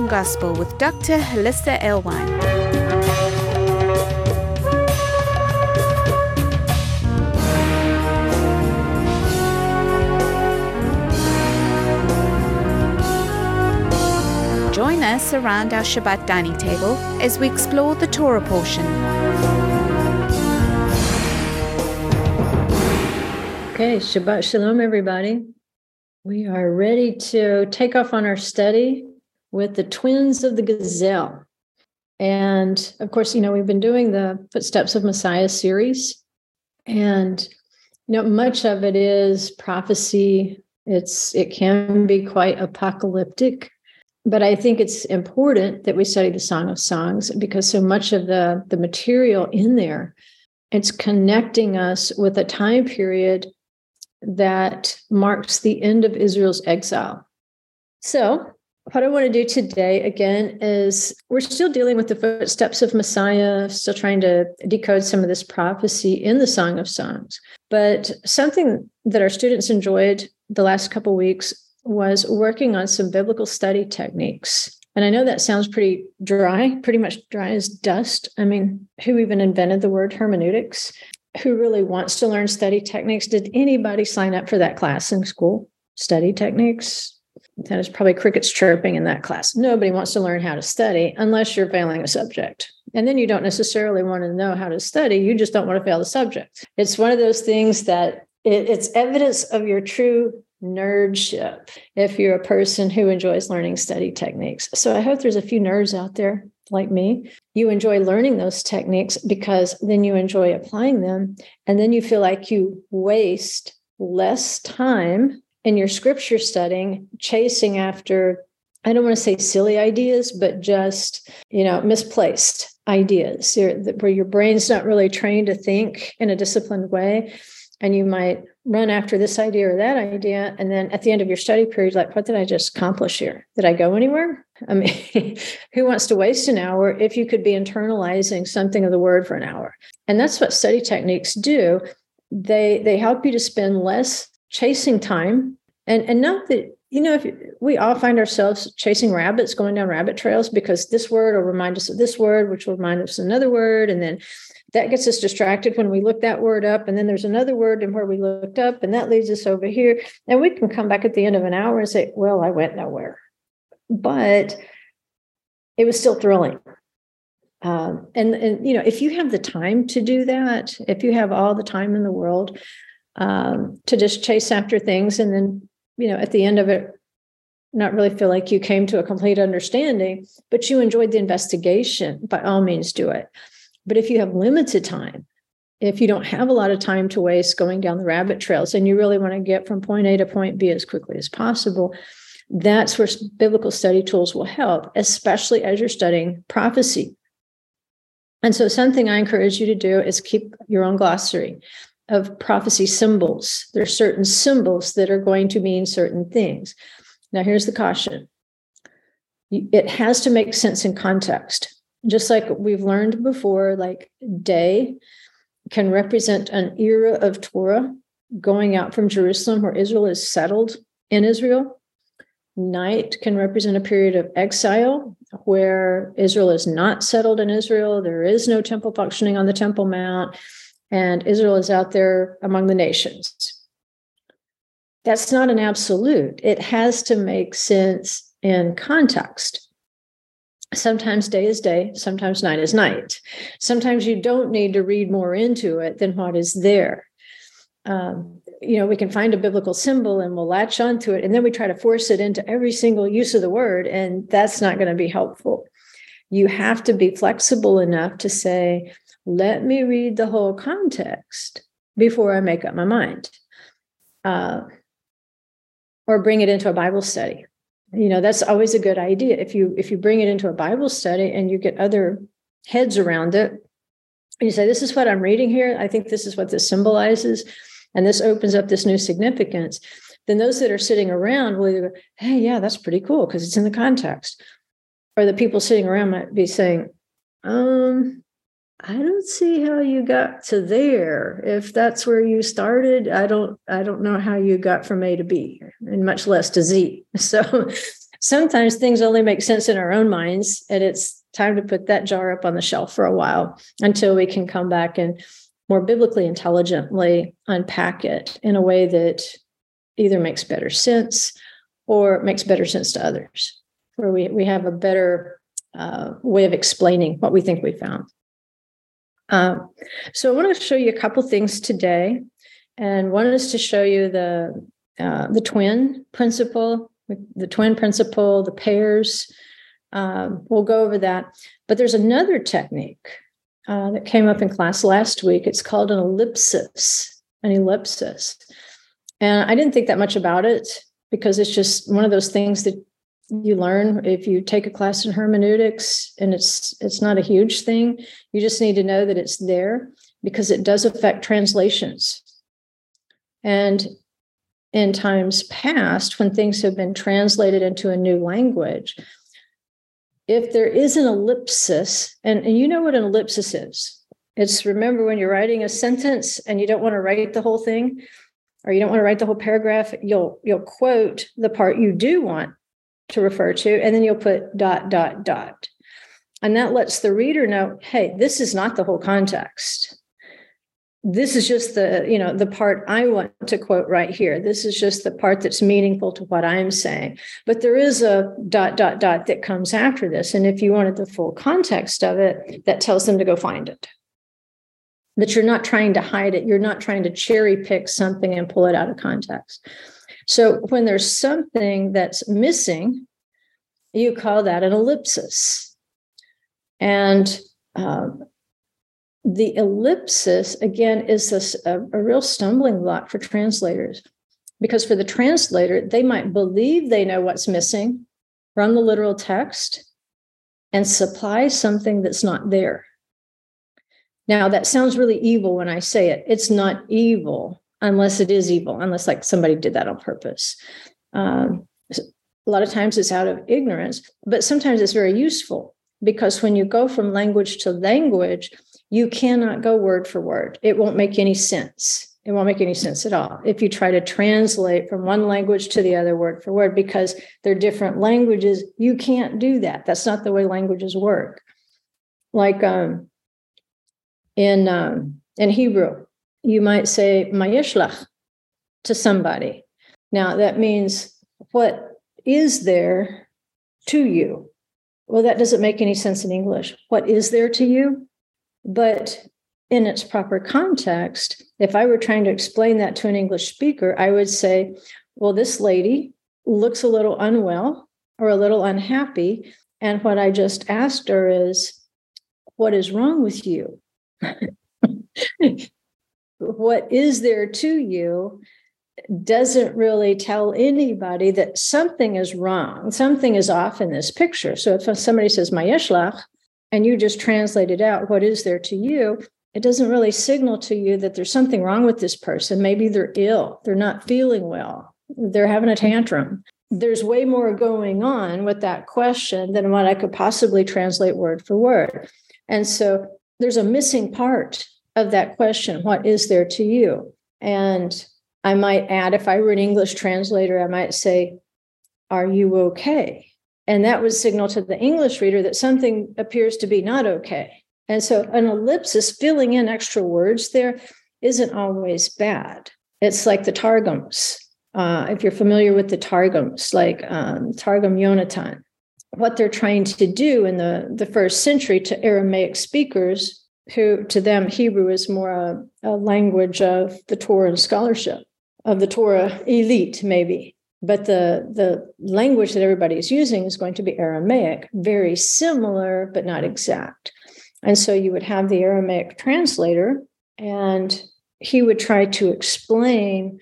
Gospel with Dr. Hollisa Alewine. Join us around our Shabbat dining table as we explore the Torah portion. Okay, Shabbat Shalom, everybody. We are ready to take off on our study with the twins of the gazelle. And of course, you know, we've been doing the Footsteps of Messiah series. And you know, much of it is prophecy. It's it can be quite apocalyptic. But I think it's important that we study the Song of Songs because so much of the, the material in there, it's connecting us with a time period that marks the end of Israel's exile. So, what I want to do today again is we're still dealing with the footsteps of Messiah, still trying to decode some of this prophecy in the Song of Songs. But something that our students enjoyed the last couple weeks was working on some biblical study techniques. And I know that sounds pretty dry, pretty much dry as dust. I mean, who even invented the word hermeneutics? who really wants to learn study techniques. Did anybody sign up for that class in school? Study techniques? That is probably crickets chirping in that class. Nobody wants to learn how to study unless you're failing a subject. And then you don't necessarily want to know how to study. You just don't want to fail the subject. It's one of those things that it, it's evidence of your true nerdship if you're a person who enjoys learning study techniques. So I hope there's a few nerds out there like me, you enjoy learning those techniques because then you enjoy applying them. And then you feel like you waste less time in your scripture studying, chasing after, I don't want to say silly ideas, but just, you know, misplaced ideas where your brain's not really trained to think in a disciplined way. And you might run after this idea or that idea. And then at the end of your study period, like, what did I just accomplish here? Did I go anywhere? I mean, who wants to waste an hour if you could be internalizing something of the word for an hour? And that's what study techniques do. They they help you to spend less chasing time. And and not that you know, if we all find ourselves chasing rabbits, going down rabbit trails because this word will remind us of this word, which will remind us of another word, and then that gets us distracted when we look that word up. And then there's another word and where we looked up and that leads us over here. And we can come back at the end of an hour and say well i went nowhere. But it was still thrilling. Um, and and you know if you have the time to do that if you have all the time in the world um, to just chase after things and then you know at the end of it not really feel like you came to a complete understanding but you enjoyed the investigation by all means do it but if you have limited time, if you don't have a lot of time to waste going down the rabbit trails and you really want to get from point A to point B as quickly as possible, that's where biblical study tools will help, especially as you're studying prophecy. And so, something I encourage you to do is keep your own glossary of prophecy symbols. There are certain symbols that are going to mean certain things. Now, here's the caution it has to make sense in context just like we've learned before, like day can represent an era of Torah going out from Jerusalem where Israel is settled in Israel. Night can represent a period of exile where Israel is not settled in Israel. There is no temple functioning on the Temple Mount, and Israel is out there among the nations. That's not an absolute. It has to make sense in context sometimes day is day, sometimes night is night. Sometimes you don't need to read more into it than what is there. Um, you know, we can find a biblical symbol and we'll latch onto it, and then we try to force it into every single use of the word, and that's not going to be helpful. You have to be flexible enough to say, let me read the whole context before I make up my mind. Uh, or bring it into a Bible study. You know that's always a good idea. If you if you bring it into a bible study and you get other heads around it you say this is what i'm reading here. I think this is what this symbolizes and this opens up this new significance. Then those that are sitting around will go hey yeah that's pretty cool because it's in the context. Or the people sitting around might be saying um I don't see how you got to there. If that's where you started, I don't I don't know how you got from A to B, and much less to Z. So sometimes things only make sense in our own minds, and it's time to put that jar up on the shelf for a while until we can come back and more biblically intelligently unpack it in a way that either makes better sense or makes better sense to others, where we, we have a better uh, way of explaining what we think we found. Um, so I want to show you a couple things today, and one is to show you the uh, the twin principle, the twin principle, the pairs. Um, we'll go over that, but there's another technique uh, that came up in class last week. It's called an ellipsis, an ellipsis, and I didn't think that much about it because it's just one of those things that you learn if you take a class in hermeneutics and it's it's not a huge thing you just need to know that it's there because it does affect translations. And in times past when things have been translated into a new language if there is an ellipsis and, and you know what an ellipsis is. It's remember when you're writing a sentence and you don't want to write the whole thing or you don't want to write the whole paragraph you'll you'll quote the part you do want to refer to, and then you'll put dot, dot, dot. And that lets the reader know, hey, this is not the whole context. This is just the, you know, the part I want to quote right here. This is just the part that's meaningful to what I'm saying. But there is a dot, dot, dot that comes after this. And if you wanted the full context of it, that tells them to go find it. That you're not trying to hide it. You're not trying to cherry pick something and pull it out of context. So when there's something that's missing, you call that an ellipsis. And um, the ellipsis, again, is a, a real stumbling block for translators because for the translator, they might believe they know what's missing from the literal text and supply something that's not there. Now, that sounds really evil when I say it. It's not evil unless it is evil, unless like somebody did that on purpose. Um, a lot of times it's out of ignorance, but sometimes it's very useful because when you go from language to language, you cannot go word for word. It won't make any sense. It won't make any sense at all if you try to translate from one language to the other word for word because they're different languages. You can't do that. That's not the way languages work. Like um, in um, in Hebrew, you might say mayishlach to somebody. Now that means what is there to you? Well, that doesn't make any sense in English. What is there to you? But in its proper context, if I were trying to explain that to an English speaker, I would say, well, this lady looks a little unwell or a little unhappy. And what I just asked her is, what is wrong with you? what is there to you doesn't really tell anybody that something is wrong, something is off in this picture. So if somebody says Mayeshlach and you just translate it out, what is there to you? It doesn't really signal to you that there's something wrong with this person. Maybe they're ill, they're not feeling well, they're having a tantrum. There's way more going on with that question than what I could possibly translate word for word. And so there's a missing part of that question what is there to you? And i might add if i were an english translator i might say are you okay? And that would signal to the english reader that something appears to be not okay. And so an ellipsis filling in extra words there isn't always bad. It's like the targums uh, if you're familiar with the targums like um, targum yonatan. What they're trying to do in the, the first century to aramaic speakers who to them Hebrew is more a, a language of the Torah and scholarship, of the Torah elite, maybe. But the, the language that everybody is using is going to be Aramaic, very similar, but not exact. And so you would have the Aramaic translator, and he would try to explain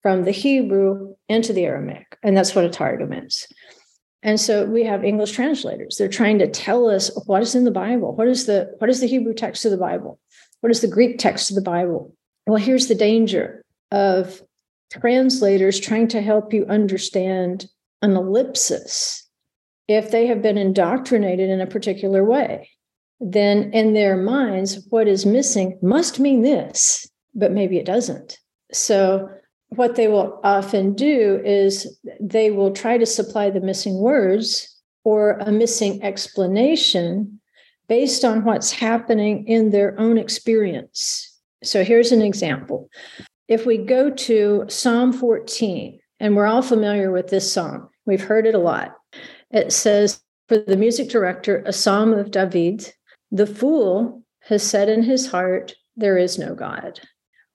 from the Hebrew into the Aramaic. And that's what a Targum is. And so we have English translators. They're trying to tell us what is in the Bible. What is the what is the Hebrew text of the Bible? What is the Greek text of the Bible? Well, here's the danger of translators trying to help you understand an ellipsis. If they have been indoctrinated in a particular way, then in their minds, what is missing must mean this, but maybe it doesn't. So what they will often do is they will try to supply the missing words or a missing explanation based on what's happening in their own experience. So here's an example. If we go to Psalm 14, and we're all familiar with this psalm, we've heard it a lot. It says, For the music director, a psalm of David, the fool has said in his heart, There is no God.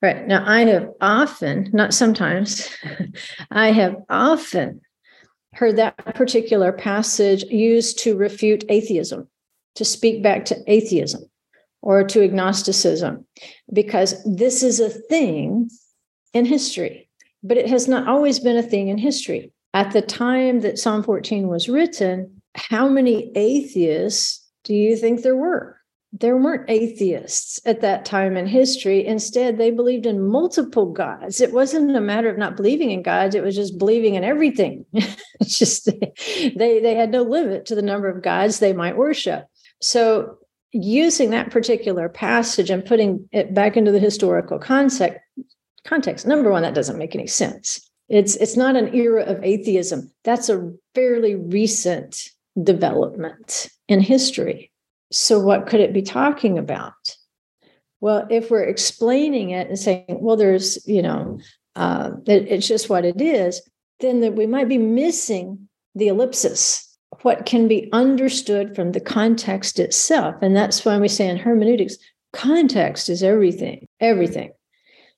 Right. Now, I have often, not sometimes, I have often heard that particular passage used to refute atheism, to speak back to atheism or to agnosticism, because this is a thing in history, but it has not always been a thing in history. At the time that Psalm 14 was written, how many atheists do you think there were? There weren't atheists at that time in history. Instead, they believed in multiple gods. It wasn't a matter of not believing in gods, it was just believing in everything. it's just they, they had no limit to the number of gods they might worship. So, using that particular passage and putting it back into the historical context, context, number one, that doesn't make any sense. It's it's not an era of atheism. That's a fairly recent development in history. So, what could it be talking about? Well, if we're explaining it and saying, well, there's, you know, uh, it, it's just what it is, then that we might be missing the ellipsis, what can be understood from the context itself. And that's why we say in hermeneutics, context is everything, everything.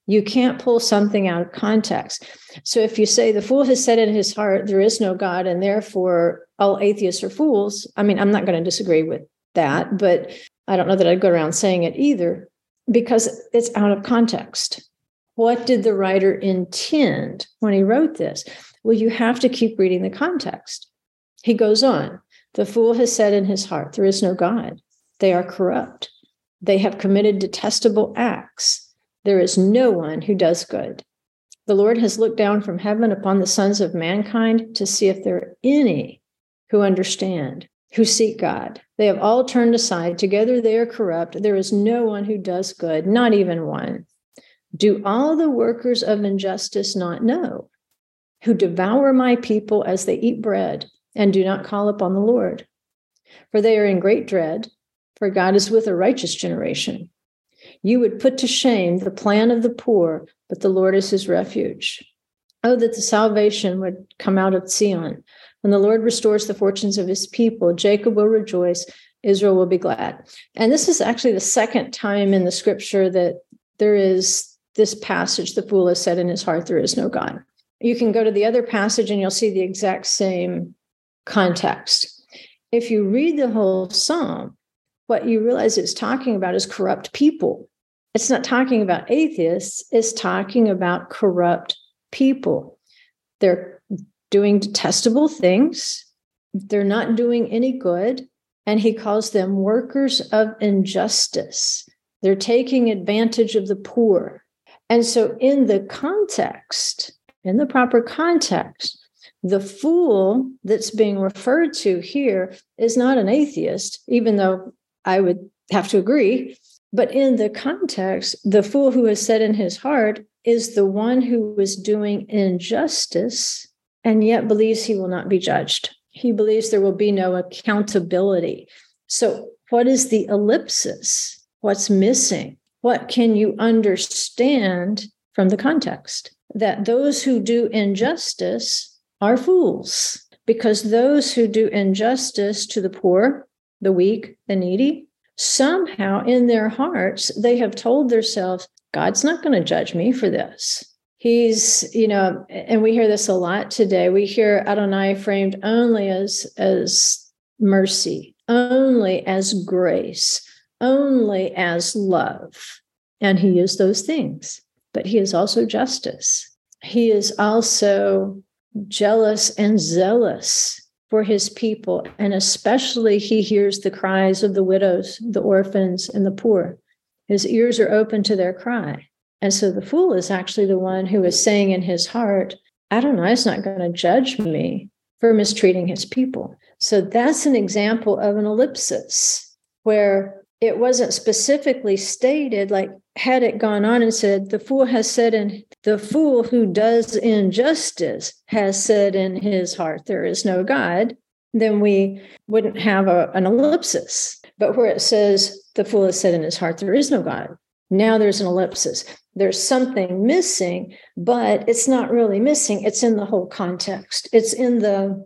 You can't pull something out of context. So if you say the fool has said in his heart, there is no God, and therefore all atheists are fools, I mean, I'm not going to disagree with that, but I don't know that I'd go around saying it either because it's out of context. What did the writer intend when he wrote this? Well, you have to keep reading the context. He goes on The fool has said in his heart, There is no God. They are corrupt. They have committed detestable acts. There is no one who does good. The Lord has looked down from heaven upon the sons of mankind to see if there are any who understand who seek God. They have all turned aside. Together they are corrupt. There is no one who does good, not even one. Do all the workers of injustice not know, who devour my people as they eat bread and do not call upon the Lord? For they are in great dread, for God is with a righteous generation. You would put to shame the plan of the poor, but the Lord is his refuge. Oh, that the salvation would come out of Zion when the Lord restores the fortunes of his people, Jacob will rejoice, Israel will be glad. And this is actually the second time in the scripture that there is this passage the fool has said in his heart, There is no God. You can go to the other passage and you'll see the exact same context. If you read the whole psalm, what you realize it's talking about is corrupt people. It's not talking about atheists, it's talking about corrupt people. They're doing detestable things. They're not doing any good. And he calls them workers of injustice. They're taking advantage of the poor. And so, in the context, in the proper context, the fool that's being referred to here is not an atheist, even though I would have to agree. But in the context, the fool who has said in his heart is the one who is doing injustice and yet believes he will not be judged. He believes there will be no accountability. So, what is the ellipsis? What's missing? What can you understand from the context? That those who do injustice are fools, because those who do injustice to the poor, the weak, the needy, somehow in their hearts, they have told themselves, God's not going to judge me for this he's you know and we hear this a lot today. We hear adonai framed only as as mercy only as grace only as love. And he is those things but he is also justice. He is also jealous and zealous for his people and especially he hears the cries of the widows the orphans and the poor. His ears are open to their cry and so the fool is actually the one who is saying in his heart, I don't know, he's not going to judge me for mistreating his people. So that's an example of an ellipsis where it wasn't specifically stated like had it gone on and said the fool has said in the fool who does injustice has said in his heart there is no god then we wouldn't have a, an ellipsis but where it says the fool has said in his heart there is no god now there's an ellipsis there's something missing but it's not really missing it's in the whole context it's in the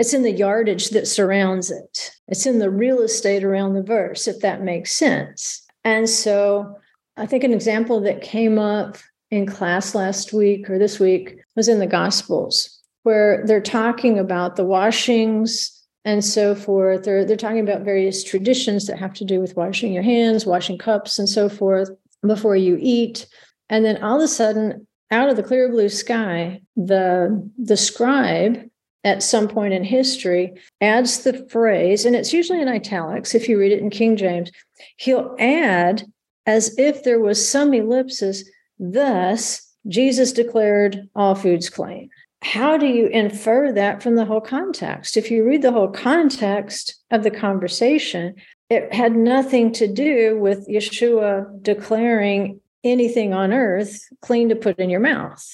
it's in the yardage that surrounds it. It's in the real estate around the verse, if that makes sense. And so I think an example that came up in class last week or this week was in the Gospels, where they're talking about the washings and so forth. They're, they're talking about various traditions that have to do with washing your hands, washing cups, and so forth before you eat. And then all of a sudden, out of the clear blue sky, the the scribe at some point in history adds the phrase, and it's usually in italics if you read it in King James, he'll add as if there was some ellipsis, thus, Jesus declared all foods clean. How do you infer that from the whole context? If you read the whole context of the conversation, it had nothing to do with Yeshua declaring anything on earth clean to put in your mouth.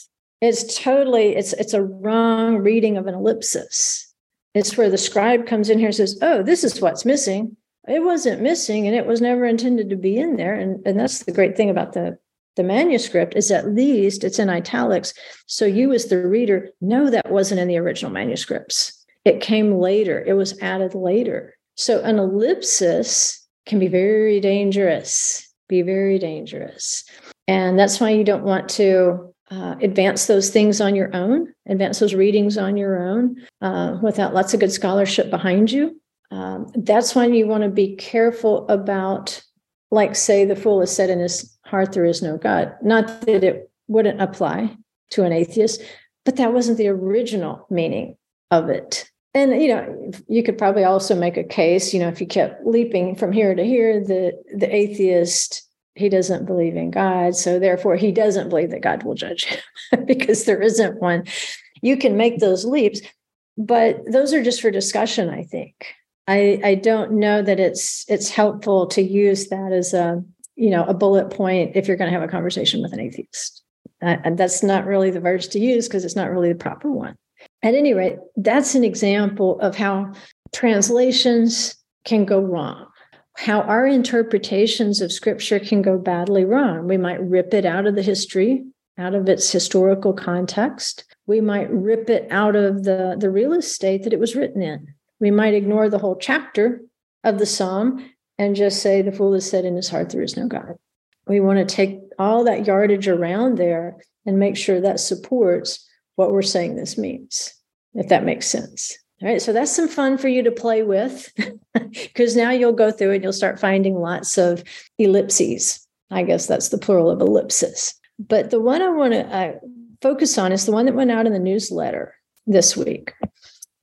It's totally it's it's a wrong reading of an ellipsis. It's where the scribe comes in here and says oh this is what's missing. It wasn't missing and it was never intended to be in there. And, and that's the great thing about the the manuscript is at least it's in italics so you as the reader know that wasn't in the original manuscripts. It came later it was added later. So an ellipsis can be very dangerous be very dangerous. And that's why you don't want to uh, advance those things on your own, advance those readings on your own uh, without lots of good scholarship behind you. Um, that's when you want to be careful about, like, say, the fool is said in his heart, there is no God. Not that it wouldn't apply to an atheist, but that wasn't the original meaning of it. And you know, you could probably also make a case. You know, if you kept leaping from here to here, the the atheist he doesn't believe in God. So therefore, he doesn't believe that God will judge him because there isn't one. You can make those leaps, but those are just for discussion, I think. I, I don't know that it's it's helpful to use that as a you know a bullet point if you're going to have a conversation with an atheist. Uh, that's not really the verse to use because it's not really the proper one. At any rate, that's an example of how translations can go wrong how our interpretations of scripture can go badly wrong. We might rip it out of the history, out of its historical context. We might rip it out of the, the real estate that it was written in. We might ignore the whole chapter of the psalm and just say, The fool has said in his heart, There is no God. We want to take all that yardage around there and make sure that supports what we're saying this means, if that makes sense. All right, so that's some fun for you to play with because now you'll go through and you'll start finding lots of ellipses. I guess that's the plural of ellipsis. But the one I want to uh, focus on is the one that went out in the newsletter this week.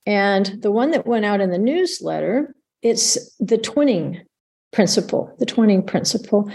And the one that went out in the newsletter, it's the twinning principle, the twinning principle.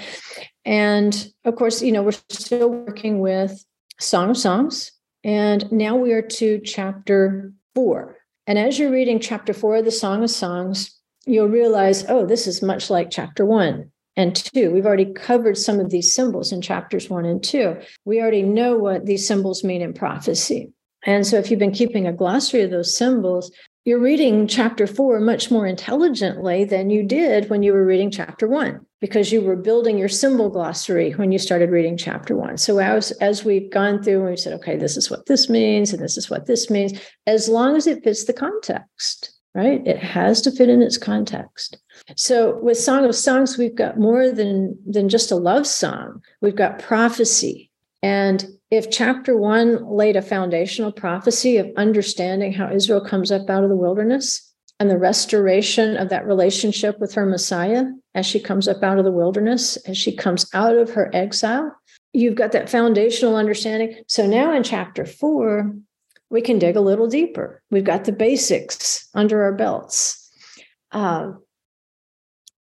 And of course, you know, we're still working with Song of Songs. And now we are to chapter four. And as you're reading chapter four of the Song of Songs, you'll realize, oh, this is much like chapter one and two. We've already covered some of these symbols in chapters one and two. We already know what these symbols mean in prophecy. And so, if you've been keeping a glossary of those symbols, you're reading chapter four much more intelligently than you did when you were reading chapter one because you were building your symbol glossary when you started reading chapter one. So as as we've gone through and we said, okay, this is what this means, and this is what this means, as long as it fits the context, right? It has to fit in its context. So with Song of Songs, we've got more than than just a love song. We've got prophecy. And if chapter one laid a foundational prophecy of understanding how Israel comes up out of the wilderness and the restoration of that relationship with her Messiah as she comes up out of the wilderness, as she comes out of her exile, you've got that foundational understanding. So now in chapter four, we can dig a little deeper. We've got the basics under our belts. Uh,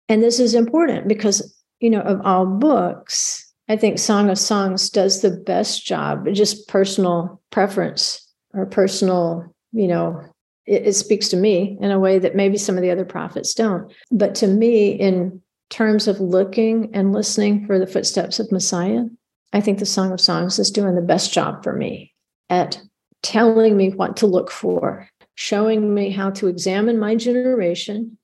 and this is important because, you know, of all books, I think Song of Songs does the best job, just personal preference or personal, you know, it, it, speaks to me in a way that maybe some of the other prophets don't. But to me, in terms of looking and listening for the footsteps of Messiah, I think the Song of Songs is doing the best job for me at telling me what to look for, showing me how to examine my generation,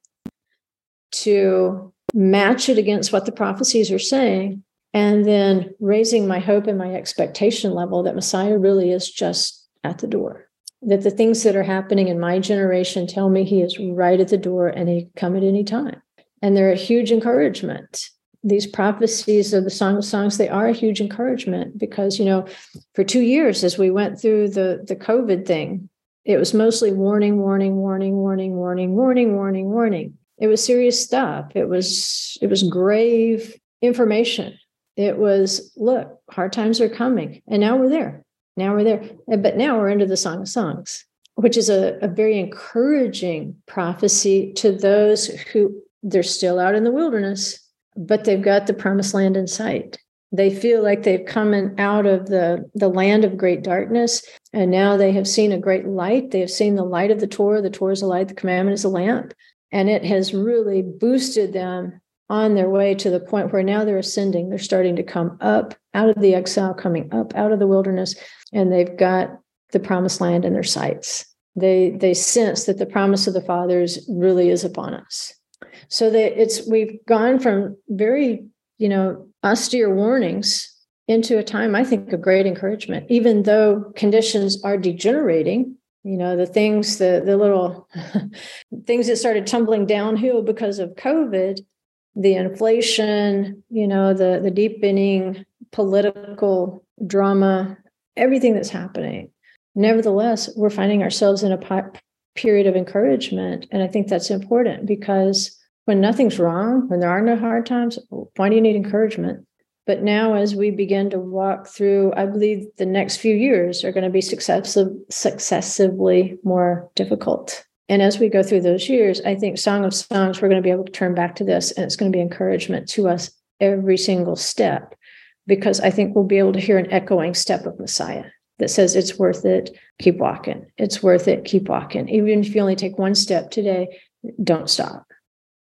to match it against what the prophecies are saying, and then raising my hope and my expectation level that Messiah really is just at the door. That the things that are happening in my generation tell me he is right at the door and he can come at any time. And they're a huge encouragement. These prophecies of the Song of Songs, they are a huge encouragement because, you know, for two years as we went through the, the COVID thing, it was mostly warning, warning, warning, warning, warning, warning, warning, warning. It was serious stuff. It was it was grave information it was, look, hard times are coming. And now we're there. Now we're there. But now we're into the Song of Songs, which is a, a very encouraging prophecy to those who they're still out in the wilderness, but they've got the promised land in sight. They feel like they've come in out of the, the land of great darkness, and now they have seen a great light. They have seen the light of the Torah. The Torah is a light, the commandment is a lamp. And it has really boosted them on their way to the point where now they're ascending. They're starting to come up out of the exile, coming up out of the wilderness, and they've got the promised land in their sights. They they sense that the promise of the fathers really is upon us. So that it's we've gone from very you know austere warnings into a time I think of great encouragement, even though conditions are degenerating. You know the things the the little things that started tumbling downhill because of COVID the inflation, you know, the the deepening political drama, everything that's happening. Nevertheless, we're finding ourselves in a period of encouragement, and I think that's important because when nothing's wrong, when there are no hard times, why do you need encouragement? But now, as we begin to walk through, I believe the next few years are going to be successive, successively more difficult. And as we go through those years, I think Song of Songs, we're going to be able to turn back to this and it's going to be encouragement to us every single step because I think we'll be able to hear an echoing step of Messiah that says it's worth it, keep walking. It's worth it, keep walking. Even if you only take one step today, don't stop.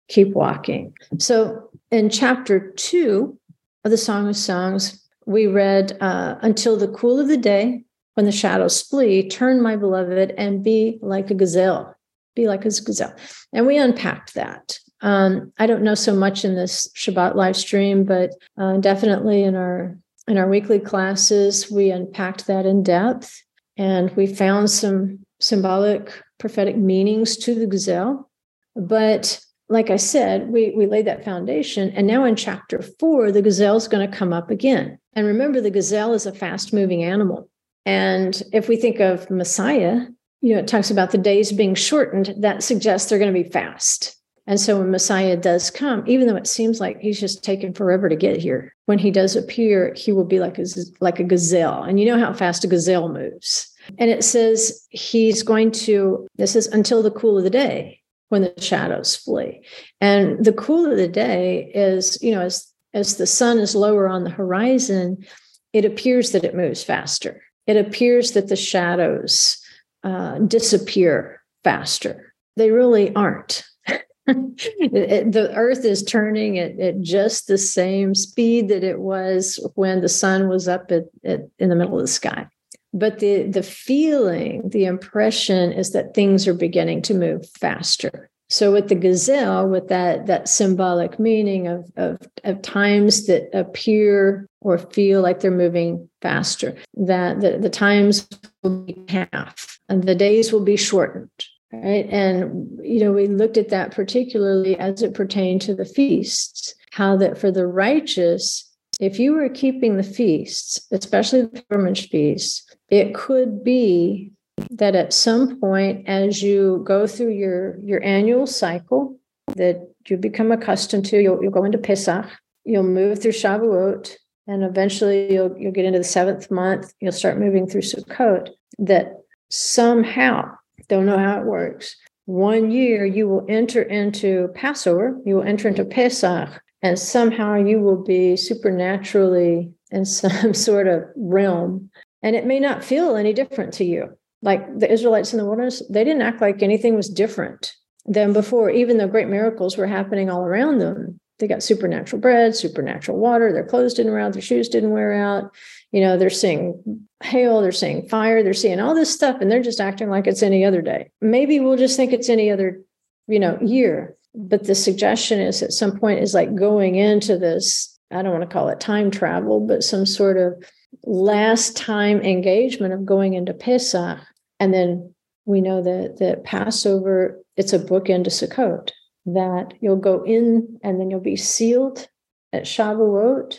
Keep walking. So in chapter two of the Song of Songs, we read uh, until the cool of the day, when the shadows flee, turn, my beloved, and be like a gazelle be like a gazelle. And we unpacked that. Um, I don't know so much in this Shabbat live stream, but uh, definitely in our in our weekly classes, we unpacked that in depth, and we found some symbolic prophetic meanings to the gazelle. But like I said, we we laid that foundation, and now in chapter four, the gazelle is going to come up again. And remember, the gazelle is a fast moving animal. And if we think of Messiah, you know, it talks about the days being shortened. That suggests they're going to be fast. And so when Messiah does come, even though it seems like he's just taken forever to get here, when he does appear, he will be like a, like a gazelle. And you know how fast a gazelle moves. And it says he's going to, this is until the cool of the day when the shadows flee. And the cool of the day is, you know, as, as the sun is lower on the horizon, it appears that it moves faster. It appears that the shadows uh, disappear faster. They really aren't. the earth is turning at, at, just the same speed that it was when the sun was up at, at, in the middle of the sky but the the feeling the impression is that things are beginning to move faster so with the gazelle with that that symbolic meaning of, of, of times that appear or feel like they're moving faster that the, the times will be half and the days will be shortened right? And you know we looked at that particularly as it pertained to the feasts how that for the righteous if you were keeping the feasts especially the pilgrimage feasts it could be that at some point as you go through your your annual cycle that you become accustomed to you'll, you'll go into pesach you'll move through shavuot and eventually you'll you'll get into the seventh month you'll start moving through sukkot that somehow don't know how it works one year you will enter into passover you will enter into pesach and somehow you will be supernaturally in some sort of realm and it may not feel any different to you like the Israelites in the wilderness, they didn't act like anything was different than before, even though great miracles were happening all around them. They got supernatural bread, supernatural water. Their clothes didn't wear out, their shoes didn't wear out. You know, they're seeing hail, they're seeing fire, they're seeing all this stuff, and they're just acting like it's any other day. Maybe we'll just think it's any other, you know, year. But the suggestion is at some point is like going into this, I don't want to call it time travel, but some sort of last time engagement of going into Pesach. And then we know that that Passover, it's a book into Sukkot, that you'll go in and then you'll be sealed at Shavuot.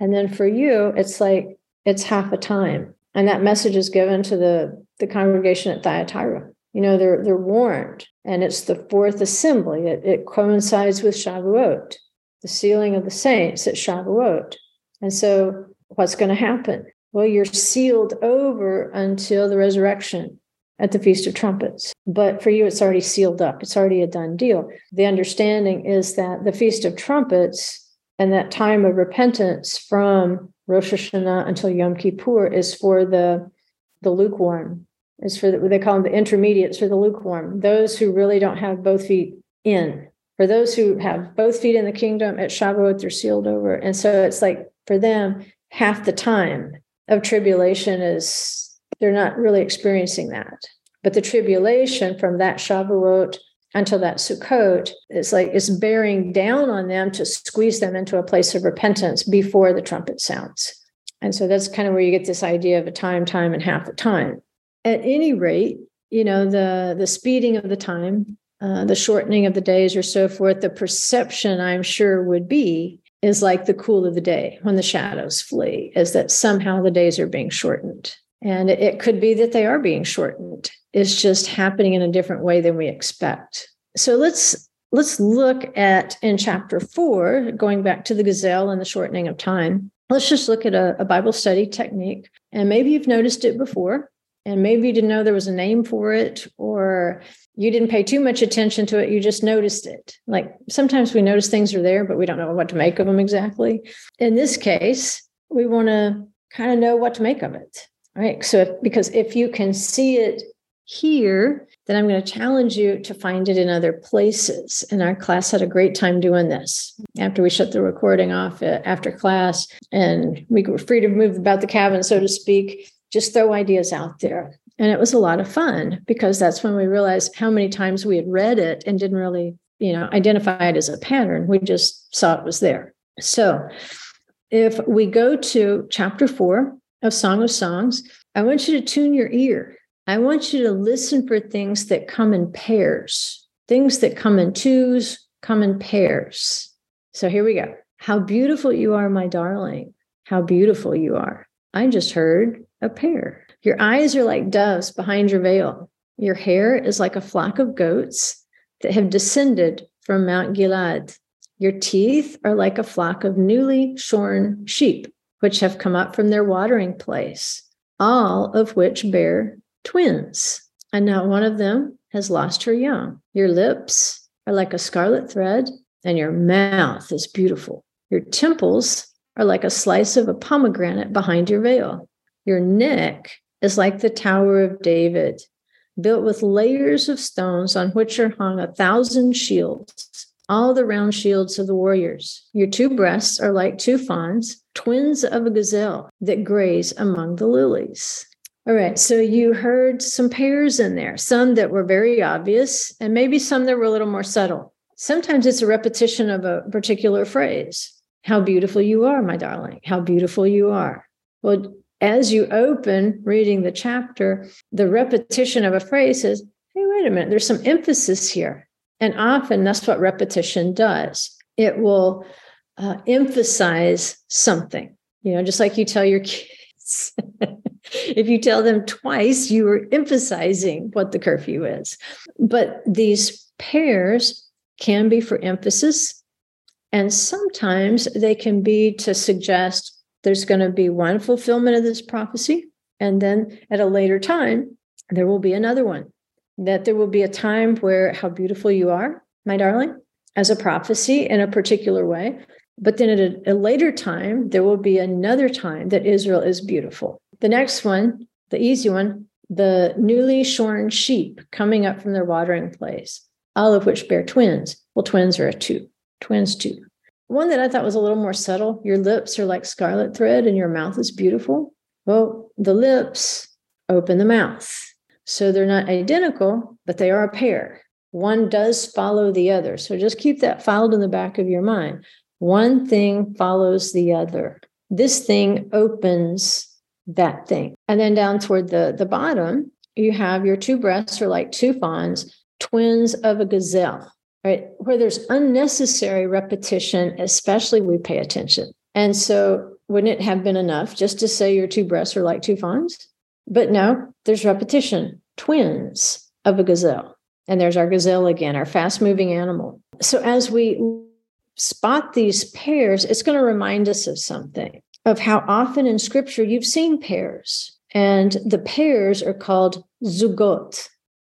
And then for you, it's like it's half a time. And that message is given to the, the congregation at Thyatira. You know, they're they're warned. And it's the fourth assembly. It, it coincides with Shavuot, the sealing of the saints at Shavuot. And so what's going to happen? Well, you're sealed over until the resurrection at the Feast of Trumpets. But for you, it's already sealed up, it's already a done deal. The understanding is that the Feast of Trumpets and that time of repentance from Rosh Hashanah until Yom Kippur is for the, the lukewarm, is for the, they call them the intermediates for the lukewarm, those who really don't have both feet in. For those who have both feet in the kingdom at Shavuot, they're sealed over. And so it's like for them, half the time of tribulation is they're not really experiencing that. But the tribulation from that Shavuot until that Sukkot is like it's bearing down on them to squeeze them into a place of repentance before the trumpet sounds. And so that's kind of where you get this idea of a time, time, and half a time. At any rate, you know, the the speeding of the time, uh, the shortening of the days or so forth, the perception I'm sure would be is like the cool of the day when the shadows flee, is that somehow the days are being shortened. And it could be that they are being shortened. It's just happening in a different way than we expect. So let's let's look at in chapter four, going back to the gazelle and the shortening of time. Let's just look at a, a Bible study technique. And maybe you've noticed it before, and maybe you didn't know there was a name for it, or you didn't pay too much attention to it you just noticed it like sometimes we notice things are there but we don't know what to make of them exactly in this case we want to kind of know what to make of it right so if, because if you can see it here then i'm going to challenge you to find it in other places and our class had a great time doing this after we shut the recording off uh, after class and we were free to move about the cabin so to speak just throw ideas out there and it was a lot of fun because that's when we realized how many times we had read it and didn't really, you know, identify it as a pattern. We just saw it was there. So if we go to chapter four of Song of Songs, I want you to tune your ear. I want you to listen for things that come in pairs, things that come in twos, come in pairs. So here we go. How beautiful you are, my darling. How beautiful you are. I just heard a pair. Your eyes are like doves behind your veil. Your hair is like a flock of goats that have descended from Mount Gilad. Your teeth are like a flock of newly shorn sheep, which have come up from their watering place, all of which bear twins. And not one of them has lost her young. Your lips are like a scarlet thread, and your mouth is beautiful. Your temples are like a slice of a pomegranate behind your veil. Your neck is like the Tower of David, built with layers of stones on which are hung a thousand shields, all the round shields of the warriors. Your two breasts are like two fawns, twins of a gazelle that graze among the lilies. All right, so you heard some pairs in there, some that were very obvious, and maybe some that were a little more subtle. Sometimes it's a repetition of a particular phrase. How beautiful you are, my darling. How beautiful you are. Well, as you open reading the chapter, the repetition of a phrase says, hey, wait a minute, there's some emphasis here. And often that's what repetition does. It will uh, emphasize something, you know, just like you tell your kids. if you tell them twice, you are emphasizing what the curfew is. But these pairs can be for emphasis, and sometimes they can be to suggest there's going to be one fulfillment of this prophecy. And then at a later time, there will be another one. That there will be a time where how beautiful you are, my darling, as a prophecy in a particular way. But then at a, a later time, there will be another time that Israel is beautiful. The next one, the easy one, the newly shorn sheep coming up from their watering place, all of which bear twins. Well, twins are a two, twins two. one that I thought was a little more subtle your lips are like scarlet thread and your mouth is beautiful. Well, the lips open the mouth. So they're not identical, but they are a pair. One does follow the other. So just keep that filed in the back of your mind. One thing follows the other. This thing opens that thing. And then down toward the, the bottom, you have your two breasts are like two fawns, twins of a gazelle, right? Where there's unnecessary repetition, especially we pay attention. And so wouldn't it have been enough just to say your two breasts are like two fawns? But no, there's repetition, twins of a gazelle. And there's our gazelle again, our fast moving animal. So as we spot these pairs, it's going to remind us of something, of how often in scripture you've seen pairs. And the pairs are called zugot,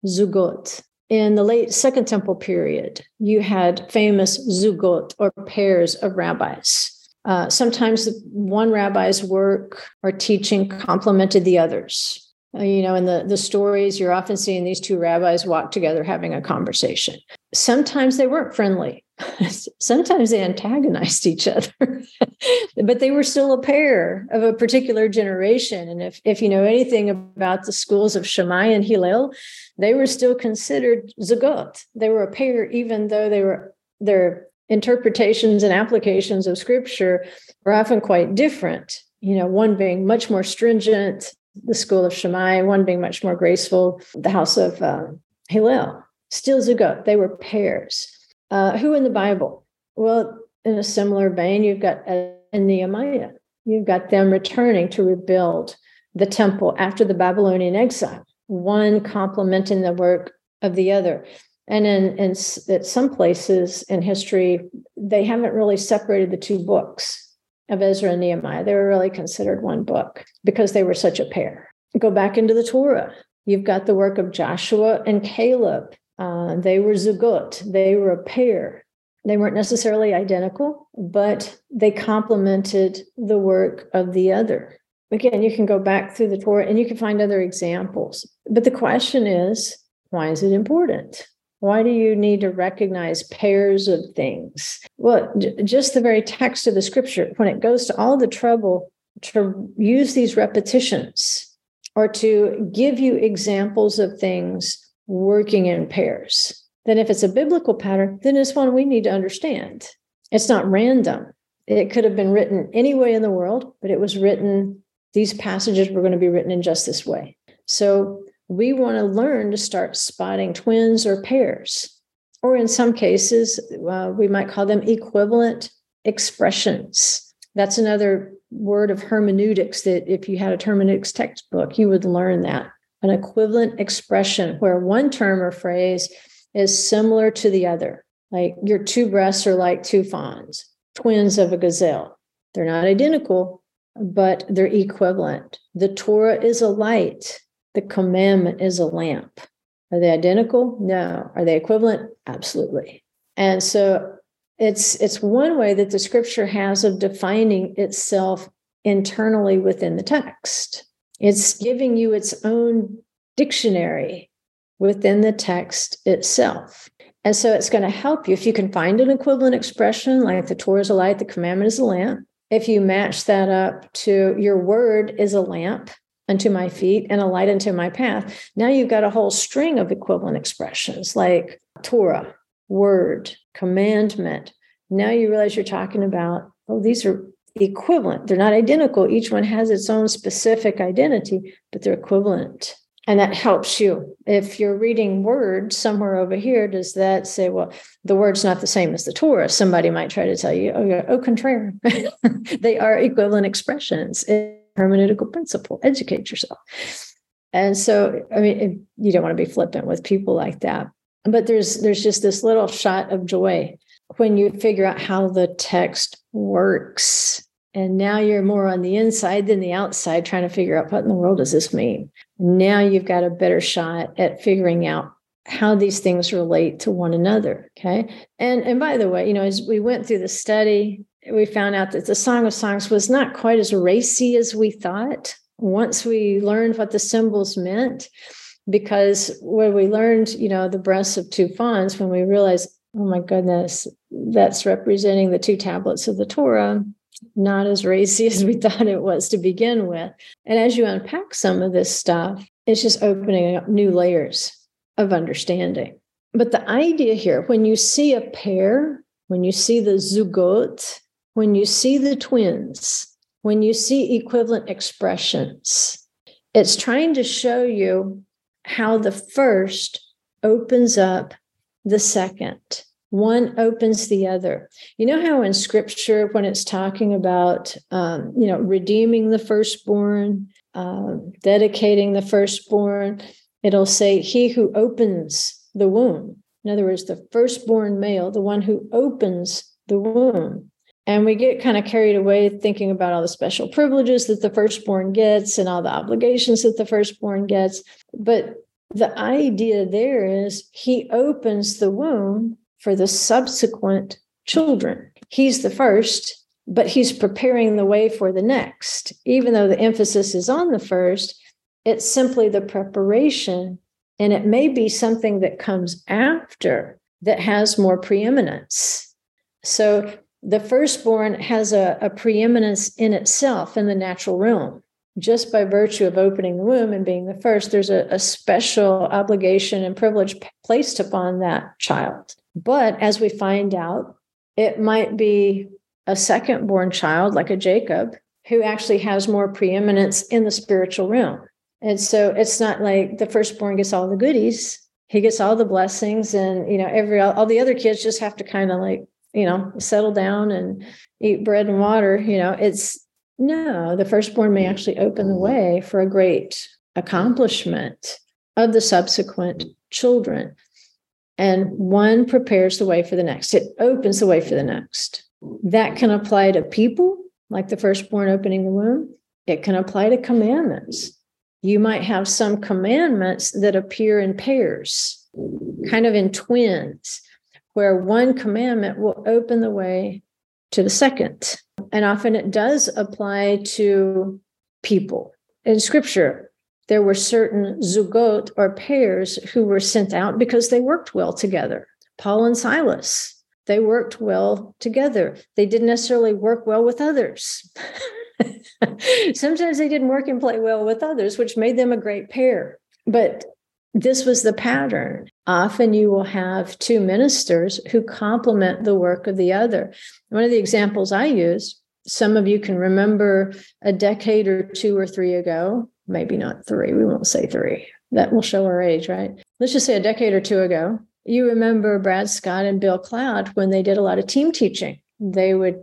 zugot. In the late Second Temple period, you had famous zugot or pairs of rabbis. Uh, sometimes one rabbi's work or teaching complemented the others. Uh, you know, in the, the stories, you're often seeing these two rabbis walk together having a conversation. Sometimes they weren't friendly. Sometimes they antagonized each other, but they were still a pair of a particular generation. And if, if you know anything about the schools of Shammai and Hillel, they were still considered zugot. They were a pair, even though they were their interpretations and applications of scripture were often quite different. You know, one being much more stringent, the school of Shammai, one being much more graceful, the house of uh, Hillel. Still Zugot, they were pairs. Uh, who in the Bible? Well, in a similar vein, you've got uh, Nehemiah. You've got them returning to rebuild the temple after the Babylonian exile, one complementing the work of the other. And in, in at some places in history, they haven't really separated the two books of Ezra and Nehemiah. They were really considered one book because they were such a pair. Go back into the Torah. You've got the work of Joshua and Caleb. Uh, they were zugot, they were a pair. They weren't necessarily identical, but they complemented the work of the other. Again, you can go back through the Torah and you can find other examples. But the question is why is it important? Why do you need to recognize pairs of things? Well, just the very text of the scripture, when it goes to all the trouble to use these repetitions or to give you examples of things working in pairs, then if it's a biblical pattern, then it's one we need to understand. It's not random. It could have been written any way in the world, but it was written, these passages were going to be written in just this way. So we want to learn to start spotting twins or pairs. Or in some cases, uh, we might call them equivalent expressions. That's another word of hermeneutics that if you had a hermeneutics textbook, you would learn that. An equivalent expression where one term or phrase is similar to the other. Like your two breasts are like two fawns, twins of a gazelle. They're not identical, but they're equivalent. The Torah is a light the commandment is a lamp. Are they identical? No. Are they equivalent? Absolutely. And so it's it's one way that the scripture has of defining itself internally within the text. It's giving you its own dictionary within the text itself. And so it's going to help you if you can find an equivalent expression like the Torah is a light, the commandment is a lamp. If you match that up to your word is a lamp, unto my feet and a light unto my path. Now you've got a whole string of equivalent expressions like Torah, word, commandment. Now you realize you're talking about, oh, these are equivalent. They're not identical. Each one has its own specific identity, but they're equivalent. And that helps you. If you're reading word somewhere over here, does that say, well, the word's not the same as the Torah? Somebody might try to tell you, oh, yeah, au contraire. they are equivalent expressions. It, hermeneutical principle. Educate yourself. And so i mean you don't want to be flippant with people like that but there's there's just this little shot of joy when you figure out how the text works. And now you're more on the inside than the outside trying to figure out what in the world does this mean? Now you've got a better shot at figuring out how these things relate to one another okay? And and by the way you know as we went through the study we found out that the Song of Songs was not quite as racy as we thought once we learned what the symbols meant. Because when we learned, you know, the breasts of two fawns, when we realized, oh my goodness, that's representing the two tablets of the Torah, not as racy as we thought it was to begin with. And as you unpack some of this stuff, it's just opening up new layers of understanding. But the idea here, when you see a pair, when you see the zugot, when you see the twins, when you see equivalent expressions, it's trying to show you how the first opens up the second. One opens the other. You know how in scripture, when it's talking about, um, you know, redeeming the firstborn, uh, dedicating the firstborn, it'll say, He who opens the womb. In other words, the firstborn male, the one who opens the womb. And we get kind of carried away thinking about all the special privileges that the firstborn gets and all the obligations that the firstborn gets. But the idea there is he opens the womb for the subsequent children. He's the first, but he's preparing the way for the next. Even though the emphasis is on the first, it's simply the preparation. And it may be something that comes after that has more preeminence. So the firstborn has a, a preeminence in itself in the natural realm just by virtue of opening the womb and being the first, there's a, a special obligation and privilege placed upon that child. But as we find out, it might be a second born child, like a Jacob, who actually has more preeminence in the spiritual realm. And so it's not like the firstborn gets all the goodies, he gets all the blessings, and you know, every all the other kids just have to kind of like, you know, settle down and eat bread and water. You know, it's no, the firstborn may actually open the way for a great accomplishment of the subsequent children. And one prepares the way for the next, it opens the way for the next. That can apply to people, like the firstborn opening the womb. It can apply to commandments. You might have some commandments that appear in pairs, kind of in twins, where one commandment will open the way to the second. And often it does apply to people. In scripture, there were certain zugot or pairs who were sent out because they worked well together. Paul and Silas, they worked well together. They didn't necessarily work well with others. Sometimes they didn't work and play well with others, which made them a great pair. But this was the pattern. Often you will have two ministers who complement the work of the other. One of the examples I use, some of you can remember a decade or two or three ago, maybe not three, we won't say three. That will show our age, right? Let's just say a decade or two ago. You remember Brad Scott and Bill Cloud when they did a lot of team teaching. They would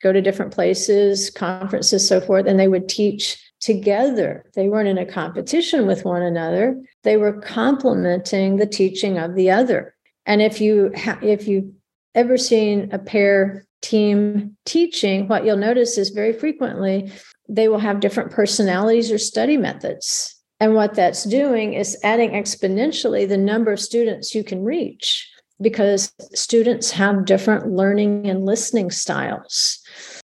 go to different places, conferences, so forth, and they would teach together. They weren't in a competition with one another. They were complementing the teaching of the other. And if you ha- if you ever seen a pair team teaching, what you'll notice is very frequently they will have different personalities or study methods. And what that's doing is adding exponentially the number of students you can reach because students have different learning and listening styles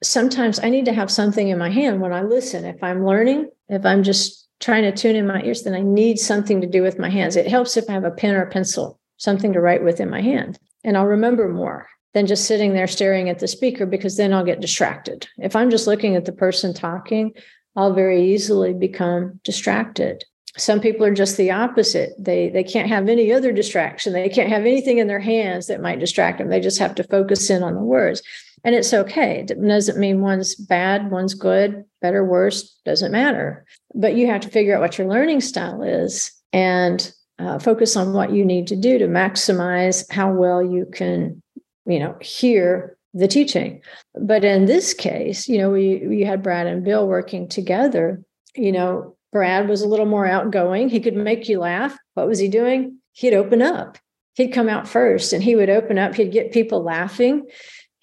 sometimes I need to have something in my hand when I listen. If I'm learning, if I'm just trying to tune in my ears, then I need something to do with my hands. It helps if I have a pen or a pencil, something to write with in my hand, and I'll remember more than just sitting there staring at the speaker because then I'll get distracted. If I'm just looking at the person talking, I'll very easily become distracted. Some people are just the opposite. They they can't have any other distraction. They can't have anything in their hands that might distract them. They just have to focus in on the words. And it's okay. It doesn't mean one's bad, one's good, better, worse, doesn't matter. But you have to figure out what your learning style is and uh, focus on what you need to do to maximize how well you can, you know, hear the teaching. But in this case, you know, we we had Brad and Bill working together. You know, Brad was a little more outgoing. He could make you laugh. What was he doing? He'd open up. He'd come out first and he would open up. He'd get people laughing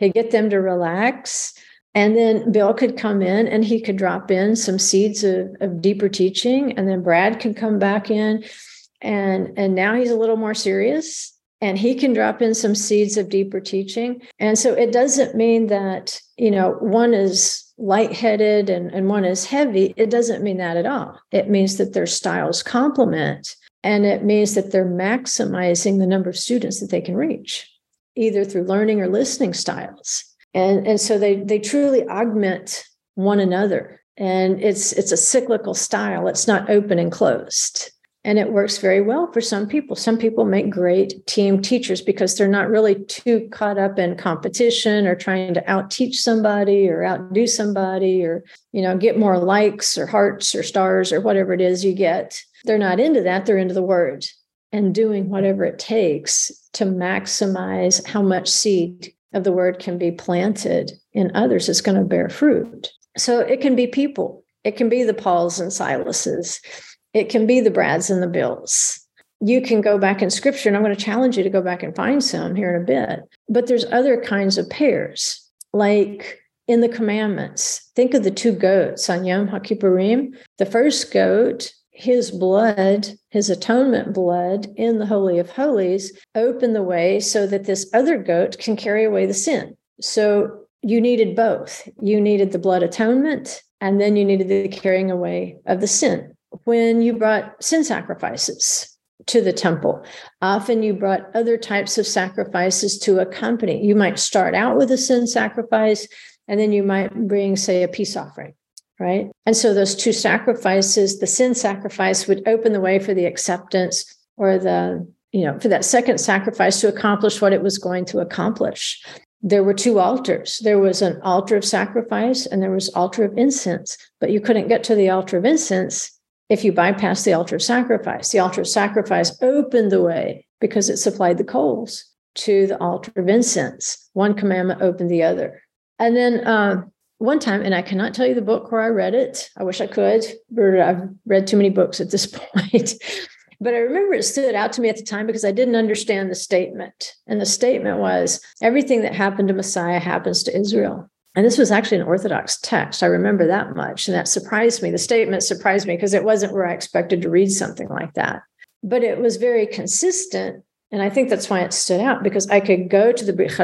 he'd get them to relax. And then Bill could come in and he could drop in some seeds of, of deeper teaching. And then Brad could come back in and and now he's a little more serious and he can drop in some seeds of deeper teaching. And so it doesn't mean that, you know, one is lightheaded and, and one is heavy. It doesn't mean that at all. It means that their styles complement and it means that they're maximizing the number of students that they can reach either through learning or listening styles. And, and so they, they truly augment one another. And it's, it's a cyclical style, it's not open and closed. And it works very well for some people. Some people make great team teachers because they're not really too caught up in competition or trying to out teach somebody or outdo somebody or, you know, get more likes or hearts or stars or whatever it is you get. They're not into that. They're into the word and doing whatever it takes to maximize how much seed of the word can be planted in others is going to bear fruit. So it can be people, it can be the Pauls and Silases it can be the Brads and the Bills. You can go back in scripture, and I'm going to challenge you to go back and find some here in a bit. But there's other kinds of pairs, like in the commandments. Think of the two goats on Yom HaKippurim. The first goat, his blood, his atonement blood in the Holy of Holies, opened the way so that this other goat can carry away the sin. So you needed both. You needed the blood atonement, and then you needed the carrying away of the sin when you brought sin sacrifices to the temple. Often you brought other types of sacrifices to accompany. You might start out with a sin sacrifice, and then you might bring, say, a peace offering, right? And so those two sacrifices, the sin sacrifice would open the way for the acceptance or the, you know, for that second sacrifice to accomplish what it was going to accomplish. There were two altars. There was an altar of sacrifice and there was altar of incense, but you couldn't get to the altar of incense if you bypass the altar of sacrifice. The altar of sacrifice opened the way because it supplied the coals to the altar of incense. One commandment opened the other. And then uh, one time, and I cannot tell you the book where I read it. I wish I could, but I've read too many books at this point. but I remember it stood out to me at the time because I didn't understand the statement. And the statement was everything that happened to Messiah happens to Israel. And this was actually an Orthodox text. I remember that much. And that surprised me. The statement surprised me because it wasn't where I expected to read something like that. But it was very consistent. And I think that's why it stood out because I could go to the Brit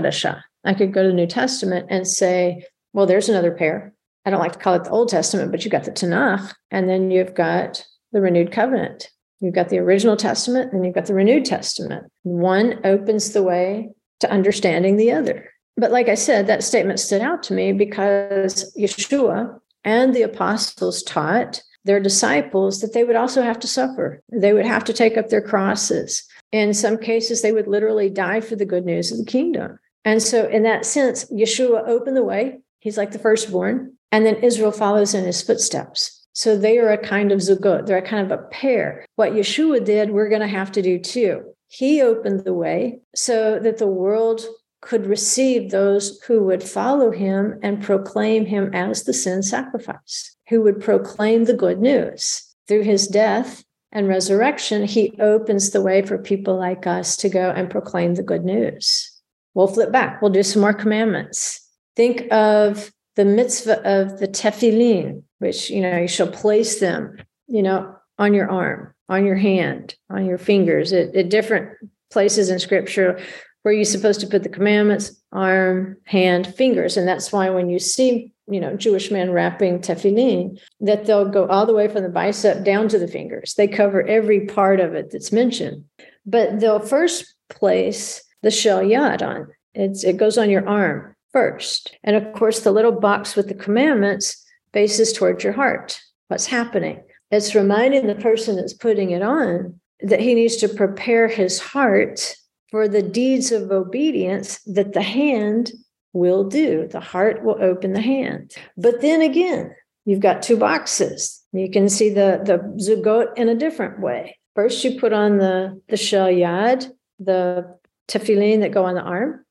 I could go to the New Testament and say, well, there's another pair. I don't like to call it the Old Testament, but you've got the Tanakh, and then you've got the renewed covenant. You've got the original Testament, and you've got the renewed Testament. One opens the way to understanding the other. But like I said, that statement stood out to me because Yeshua and the apostles taught their disciples that they would also have to suffer. They would have to take up their crosses. In some cases, they would literally die for the good news of the kingdom. And so, in that sense, Yeshua opened the way. He's like the firstborn. And then Israel follows in his footsteps. So they are a kind of zugot. They're a kind of a pair. What Yeshua did, we're going to have to do too. He opened the way so that the world could receive those who would follow him and proclaim him as the sin sacrifice, who would proclaim the good news. Through his death and resurrection, he opens the way for people like us to go and proclaim the good news. We'll flip back, we'll do some more commandments. Think of the mitzvah of the tefillin, which, you know, you shall place them, you know, on your arm, on your hand, on your fingers at, at different places in scripture where you're supposed to put the commandments arm hand fingers? And that's why when you see you know jewish men wrapping tefillin that they'll go all the way from the bicep down to the fingers. They cover every part of it that's mentioned. But they'll first place the shel yad on it's, it goes on your arm first. And of course the little box with the commandments faces towards your heart. What's happening? It's reminding the person that's putting it on that he needs to prepare his heart for the deeds of obedience that the hand will do. The heart will open the hand. But then again, you've got two boxes. You can see the, the zugot in a different way. First, you put on the, the shel yad, the tefillin that go on the arm,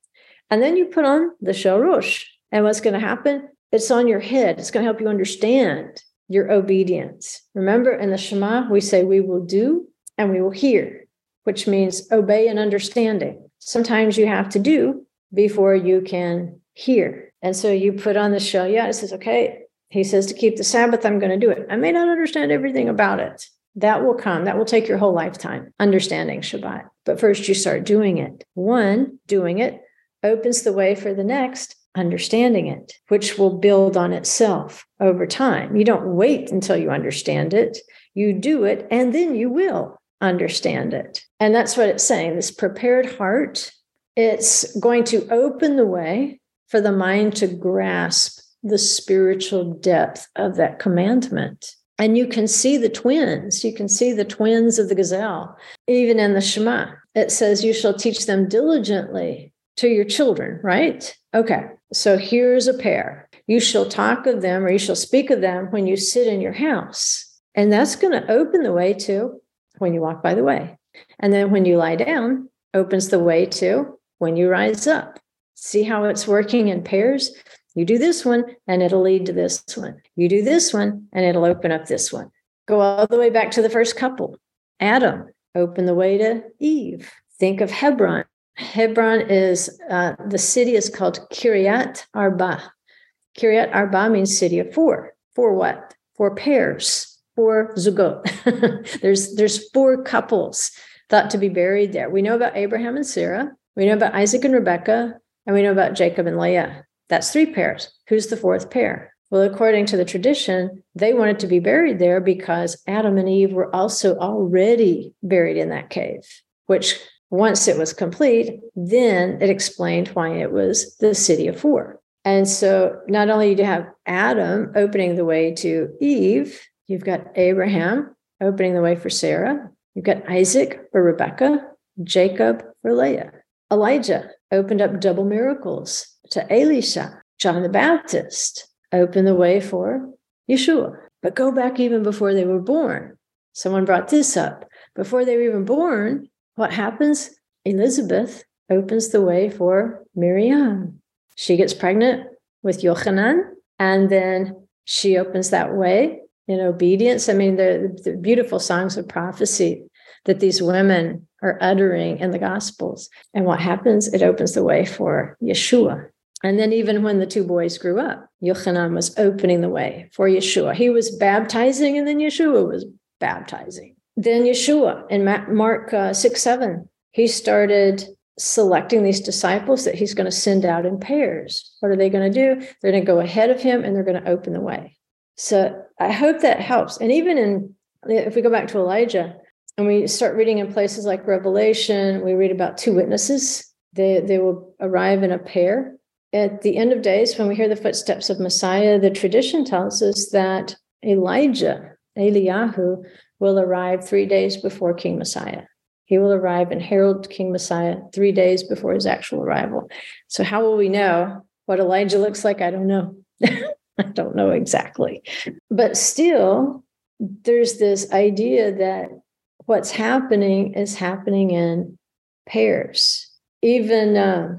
and then you put on the shel rosh. And what's going to happen? It's on your head. It's going to help you understand your obedience. Remember, in the Shema, we say we will do and we will hear which means obey and understanding. Sometimes you have to do before you can hear. And so you put on the shel yad, it says, okay, he says to keep the Sabbath, I'm going to do it. I may not understand everything about it. That will come. That will take your whole lifetime, understanding Shabbat. But first, you start doing it. One, doing it opens the way for the next, understanding it, which will build on itself over time. You don't wait until you understand it. You do it, and then you will understand it. And that's what it's saying this prepared heart it's going to open the way for the mind to grasp the spiritual depth of that commandment. And you can see the twins. You can see the twins of the gazelle. Even in the Shema, it says, You shall teach them diligently to your children, right? Okay. So here's a pair. You shall talk of them or you shall speak of them when you sit in your house. And that's going to open the way to when you walk by the way. And then when you lie down, opens the way to when you rise up. See how it's working in pairs? You do this one and it'll lead to this one. You do this one and it'll open up this one. Go all the way back to the first couple. Adam, open the way to Eve. Think of Hebron. Hebron is uh, the city is called Kiryat Arba. Kiryat Arba means city of four. For what? For pairs. For zugot. there's there's four couples thought to be buried there. We know about Abraham and Sarah. We know about Isaac and Rebecca, and we know about Jacob and Leah. That's three pairs. Who's the fourth pair? Well, according to the tradition, they wanted to be buried there because Adam and Eve were also already buried in that cave, which once it was complete, then it explained why it was the city of four. And so not only do you have Adam opening the way to Eve, you've got Abraham opening the way for Sarah, you've got Isaac for Rebecca, Jacob for Leah. Elijah opened up double miracles to Elisha. John the Baptist opened the way for Yeshua. But go back even before they were born. Someone brought this up. Before they were even born, what happens? Elizabeth opens the way for Miriam. She gets pregnant with Yochanan, and then she opens that way in obedience. I mean, the, the beautiful songs of prophecy that these women are uttering in the Gospels. And what happens? It opens the way for Yeshua. And then, even when the two boys grew up, Yochanan was opening the way for Yeshua. He was baptizing, and then Yeshua was baptizing. Then Yeshua in Mark uh, 6 7, he started selecting these disciples that he's going to send out in pairs. What are they going to do? They're going to go ahead of him and they're going to open the way. So I hope that helps. And even in, if we go back to Elijah and we start reading in places like Revelation, we read about two witnesses. They, they will arrive in a pair. At the end of days, when we hear the footsteps of Messiah, the tradition tells us that Elijah, Eliyahu, will arrive three days before King Messiah. He will arrive and herald King Messiah three days before his actual arrival. So, how will we know what Elijah looks like? I don't know. I don't know exactly. But still, there's this idea that what's happening is happening in pairs. Even uh,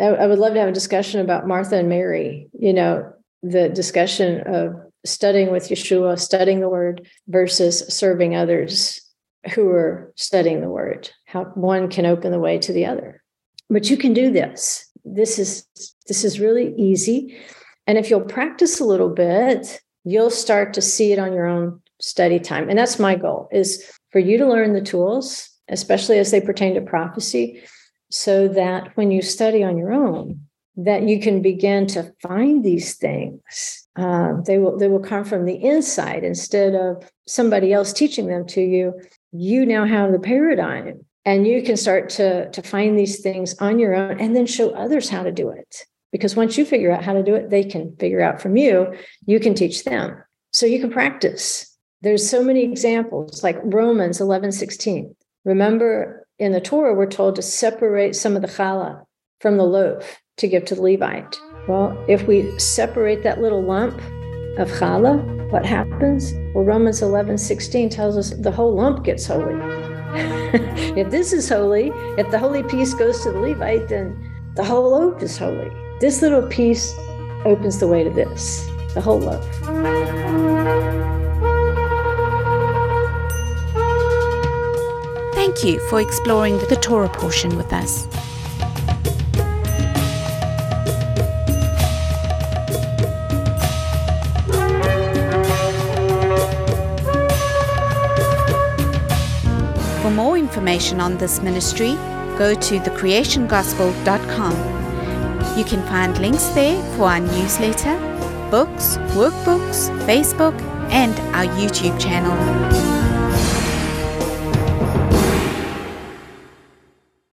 I, I would love to have a discussion about Martha and Mary, you know, the discussion of studying with Yeshua, studying the word versus serving others who are studying the word. How one can open the way to the other. But you can do this. This is this is really easy. And if you'll practice a little bit, you'll start to see it on your own study time. And that's my goal is for you to learn the tools, especially as they pertain to prophecy, so that when you study on your own, that you can begin to find these things. Uh, they will they will come from the inside instead of somebody else teaching them to you. You now have the paradigm, and you can start to to find these things on your own, and then show others how to do it. Because once you figure out how to do it, they can figure out from you. You can teach them, so you can practice. There's so many examples, like Romans 11, 16. Remember, in the Torah, we're told to separate some of the challah from the loaf to give to the Levite. Well, if we separate that little lump of challah, what happens? Well, Romans 11, 16 tells us the whole lump gets holy. if this is holy, if the holy piece goes to the Levite, then the whole loaf is holy. This little piece opens the way to this, the whole loaf. Thank you for exploring the Torah portion with us. For more information on this ministry, go to thecreationgospel.com. You can find links there for our newsletter, books, workbooks, Facebook, and our YouTube channel.